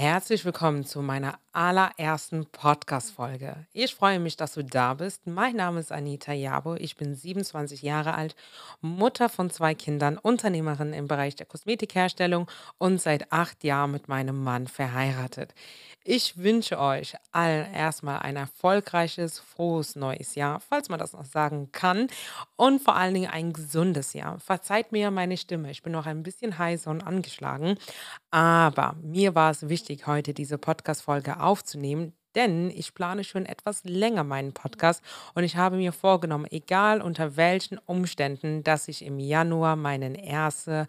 Herzlich willkommen zu meiner allerersten Podcast-Folge. Ich freue mich, dass du da bist. Mein Name ist Anita Jabo. Ich bin 27 Jahre alt, Mutter von zwei Kindern, Unternehmerin im Bereich der Kosmetikherstellung und seit acht Jahren mit meinem Mann verheiratet. Ich wünsche euch allen erstmal ein erfolgreiches, frohes neues Jahr, falls man das noch sagen kann, und vor allen Dingen ein gesundes Jahr. Verzeiht mir meine Stimme, ich bin noch ein bisschen heiser und angeschlagen, aber mir war es wichtig, heute diese Podcast-Folge aufzunehmen, denn ich plane schon etwas länger meinen Podcast und ich habe mir vorgenommen, egal unter welchen Umständen, dass ich im Januar meinen ersten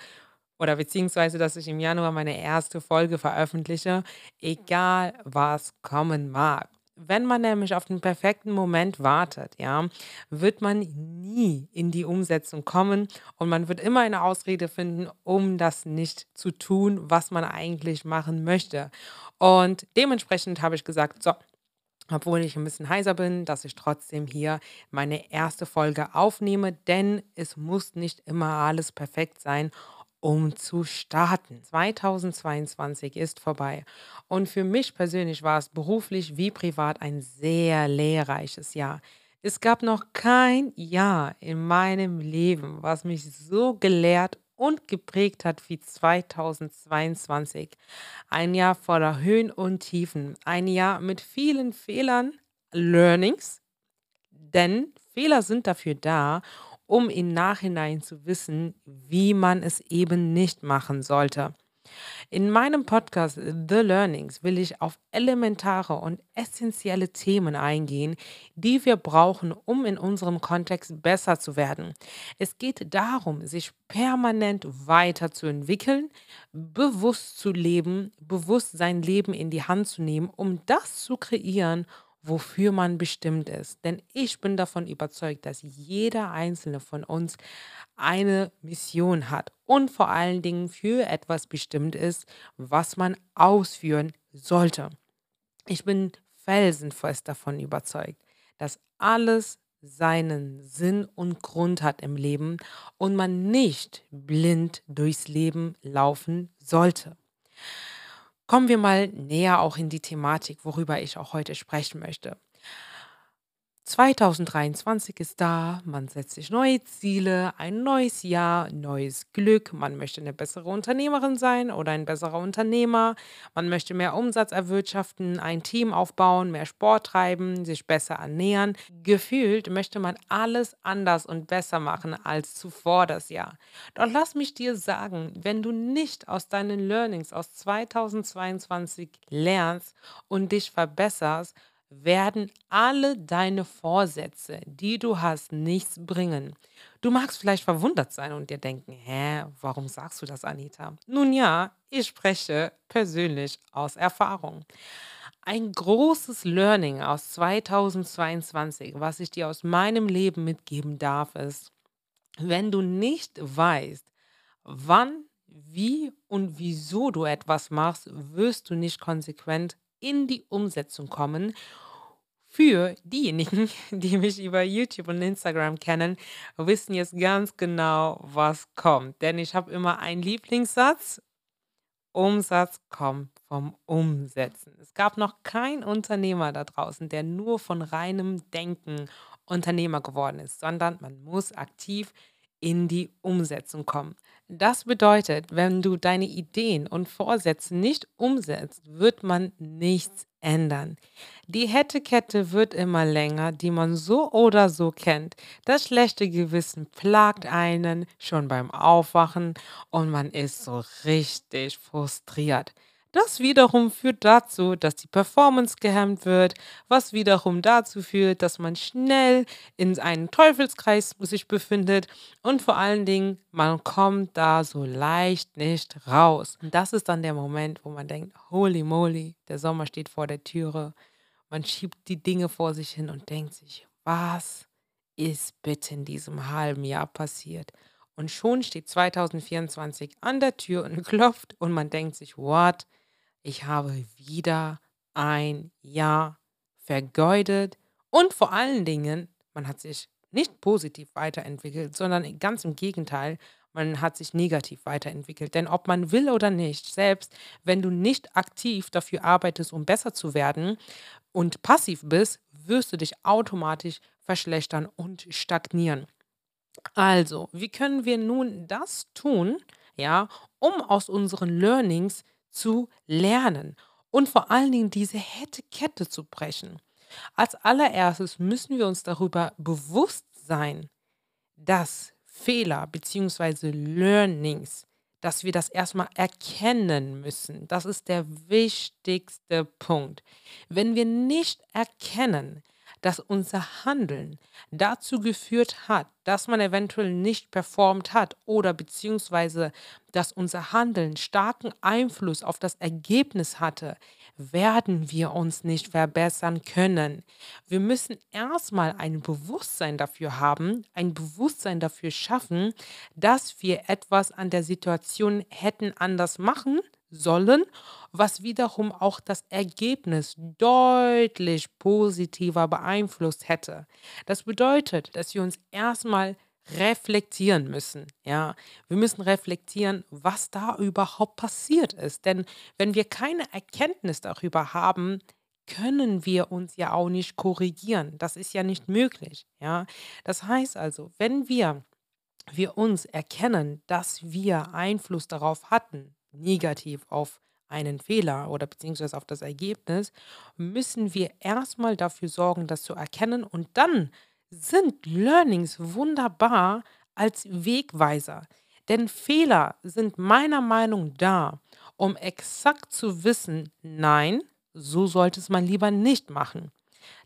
oder beziehungsweise, dass ich im Januar meine erste Folge veröffentliche, egal was kommen mag. Wenn man nämlich auf den perfekten Moment wartet, ja, wird man nie in die Umsetzung kommen und man wird immer eine Ausrede finden, um das nicht zu tun, was man eigentlich machen möchte. Und dementsprechend habe ich gesagt, so, obwohl ich ein bisschen heiser bin, dass ich trotzdem hier meine erste Folge aufnehme, denn es muss nicht immer alles perfekt sein um zu starten. 2022 ist vorbei. Und für mich persönlich war es beruflich wie privat ein sehr lehrreiches Jahr. Es gab noch kein Jahr in meinem Leben, was mich so gelehrt und geprägt hat wie 2022. Ein Jahr voller Höhen und Tiefen. Ein Jahr mit vielen Fehlern, Learnings. Denn Fehler sind dafür da, um im Nachhinein zu wissen, wie man es eben nicht machen sollte. In meinem Podcast The Learnings will ich auf elementare und essentielle Themen eingehen, die wir brauchen, um in unserem Kontext besser zu werden. Es geht darum, sich permanent weiterzuentwickeln, bewusst zu leben, bewusst sein Leben in die Hand zu nehmen, um das zu kreieren, wofür man bestimmt ist. Denn ich bin davon überzeugt, dass jeder einzelne von uns eine Mission hat und vor allen Dingen für etwas bestimmt ist, was man ausführen sollte. Ich bin felsenfest davon überzeugt, dass alles seinen Sinn und Grund hat im Leben und man nicht blind durchs Leben laufen sollte. Kommen wir mal näher auch in die Thematik, worüber ich auch heute sprechen möchte. 2023 ist da, man setzt sich neue Ziele, ein neues Jahr, neues Glück, man möchte eine bessere Unternehmerin sein oder ein besserer Unternehmer, man möchte mehr Umsatz erwirtschaften, ein Team aufbauen, mehr Sport treiben, sich besser ernähren. Gefühlt möchte man alles anders und besser machen als zuvor das Jahr. Doch lass mich dir sagen, wenn du nicht aus deinen Learnings aus 2022 lernst und dich verbesserst, werden alle deine Vorsätze, die du hast, nichts bringen. Du magst vielleicht verwundert sein und dir denken, hä, warum sagst du das, Anita? Nun ja, ich spreche persönlich aus Erfahrung. Ein großes Learning aus 2022, was ich dir aus meinem Leben mitgeben darf, ist, wenn du nicht weißt, wann, wie und wieso du etwas machst, wirst du nicht konsequent in die Umsetzung kommen. Für diejenigen, die mich über YouTube und Instagram kennen, wissen jetzt ganz genau, was kommt. Denn ich habe immer einen Lieblingssatz. Umsatz kommt vom Umsetzen. Es gab noch keinen Unternehmer da draußen, der nur von reinem Denken Unternehmer geworden ist, sondern man muss aktiv in die Umsetzung kommen. Das bedeutet, wenn du deine Ideen und Vorsätze nicht umsetzt, wird man nichts ändern. Die Hättekette wird immer länger, die man so oder so kennt. Das schlechte Gewissen plagt einen schon beim Aufwachen und man ist so richtig frustriert. Das wiederum führt dazu, dass die Performance gehemmt wird, was wiederum dazu führt, dass man schnell in einen Teufelskreis sich befindet und vor allen Dingen, man kommt da so leicht nicht raus. Und das ist dann der Moment, wo man denkt, holy moly, der Sommer steht vor der Türe. Man schiebt die Dinge vor sich hin und denkt sich, was ist bitte in diesem halben Jahr passiert? Und schon steht 2024 an der Tür und klopft und man denkt sich, what? Ich habe wieder ein Jahr vergeudet und vor allen Dingen, man hat sich nicht positiv weiterentwickelt, sondern ganz im Gegenteil, man hat sich negativ weiterentwickelt. Denn ob man will oder nicht, selbst wenn du nicht aktiv dafür arbeitest, um besser zu werden und passiv bist, wirst du dich automatisch verschlechtern und stagnieren. Also, wie können wir nun das tun, ja, um aus unseren Learnings zu lernen und vor allen Dingen diese Hätte Kette zu brechen? Als allererstes müssen wir uns darüber bewusst sein, dass Fehler bzw. Learnings, dass wir das erstmal erkennen müssen. Das ist der wichtigste Punkt. Wenn wir nicht erkennen, dass unser Handeln dazu geführt hat, dass man eventuell nicht performt hat oder beziehungsweise dass unser Handeln starken Einfluss auf das Ergebnis hatte, werden wir uns nicht verbessern können. Wir müssen erstmal ein Bewusstsein dafür haben, ein Bewusstsein dafür schaffen, dass wir etwas an der Situation hätten anders machen sollen, was wiederum auch das Ergebnis deutlich positiver beeinflusst hätte. Das bedeutet, dass wir uns erstmal reflektieren müssen. Ja, wir müssen reflektieren, was da überhaupt passiert ist. Denn wenn wir keine Erkenntnis darüber haben, können wir uns ja auch nicht korrigieren. Das ist ja nicht möglich. Ja, das heißt also, wenn wir wir uns erkennen, dass wir Einfluss darauf hatten, negativ auf einen Fehler oder beziehungsweise auf das Ergebnis, müssen wir erstmal dafür sorgen, das zu erkennen und dann sind Learnings wunderbar als Wegweiser. Denn Fehler sind meiner Meinung nach da, um exakt zu wissen, nein, so sollte es man lieber nicht machen.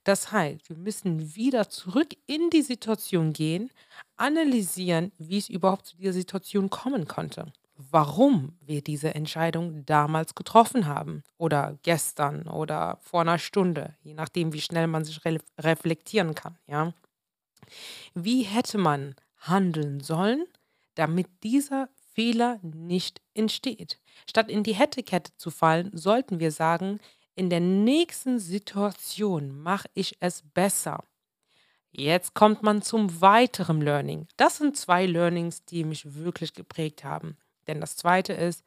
Das heißt, wir müssen wieder zurück in die Situation gehen, analysieren, wie es überhaupt zu dieser Situation kommen konnte. Warum wir diese Entscheidung damals getroffen haben oder gestern oder vor einer Stunde, je nachdem, wie schnell man sich re reflektieren kann. Ja? Wie hätte man handeln sollen, damit dieser Fehler nicht entsteht? Statt in die Hättekette zu fallen, sollten wir sagen, in der nächsten Situation mache ich es besser. Jetzt kommt man zum weiteren Learning. Das sind zwei Learnings, die mich wirklich geprägt haben. Denn das zweite ist,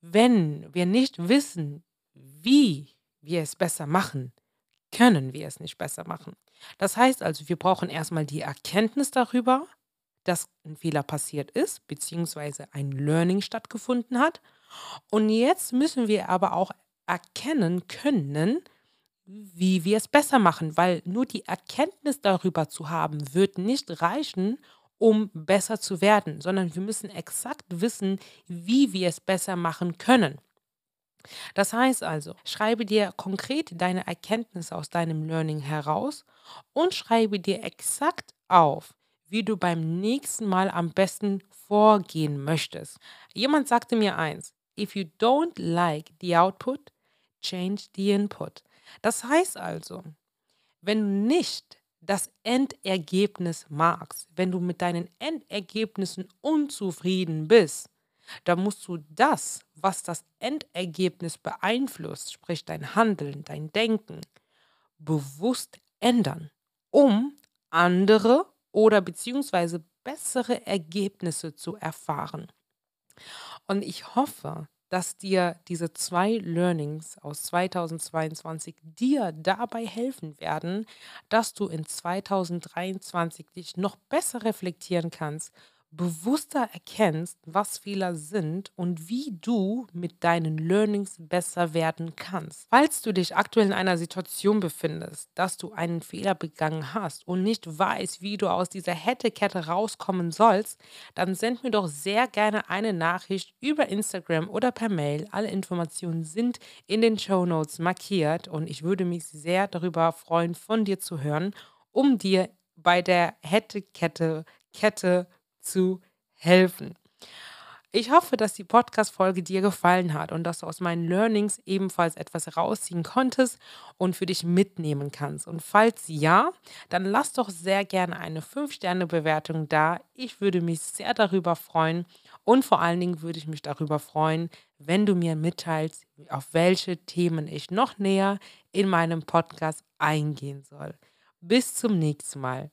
wenn wir nicht wissen, wie wir es besser machen, können wir es nicht besser machen. Das heißt also, wir brauchen erstmal die Erkenntnis darüber, dass ein Fehler passiert ist, beziehungsweise ein Learning stattgefunden hat. Und jetzt müssen wir aber auch erkennen können, wie wir es besser machen, weil nur die Erkenntnis darüber zu haben, wird nicht reichen, um besser zu werden, sondern wir müssen exakt wissen, wie wir es besser machen können. Das heißt also, schreibe dir konkret deine Erkenntnisse aus deinem Learning heraus und schreibe dir exakt auf, wie du beim nächsten Mal am besten vorgehen möchtest. Jemand sagte mir eins, if you don't like the output, change the input. Das heißt also, wenn du nicht das Endergebnis magst, wenn du mit deinen Endergebnissen unzufrieden bist, dann musst du das, was das Endergebnis beeinflusst, sprich dein Handeln, dein Denken, bewusst ändern, um andere oder beziehungsweise bessere Ergebnisse zu erfahren. Und ich hoffe, dass dir diese zwei Learnings aus 2022 dir dabei helfen werden, dass du in 2023 dich noch besser reflektieren kannst bewusster erkennst, was Fehler sind und wie du mit deinen Learnings besser werden kannst. Falls du dich aktuell in einer Situation befindest, dass du einen Fehler begangen hast und nicht weißt, wie du aus dieser Hättekette rauskommen sollst, dann send mir doch sehr gerne eine Nachricht über Instagram oder per Mail. Alle Informationen sind in den Show Notes markiert und ich würde mich sehr darüber freuen, von dir zu hören, um dir bei der Hättekette Kette zu helfen. Ich hoffe, dass die Podcast-Folge dir gefallen hat und dass du aus meinen Learnings ebenfalls etwas rausziehen konntest und für dich mitnehmen kannst. Und falls ja, dann lass doch sehr gerne eine 5-Sterne-Bewertung da. Ich würde mich sehr darüber freuen und vor allen Dingen würde ich mich darüber freuen, wenn du mir mitteilst, auf welche Themen ich noch näher in meinem Podcast eingehen soll. Bis zum nächsten Mal.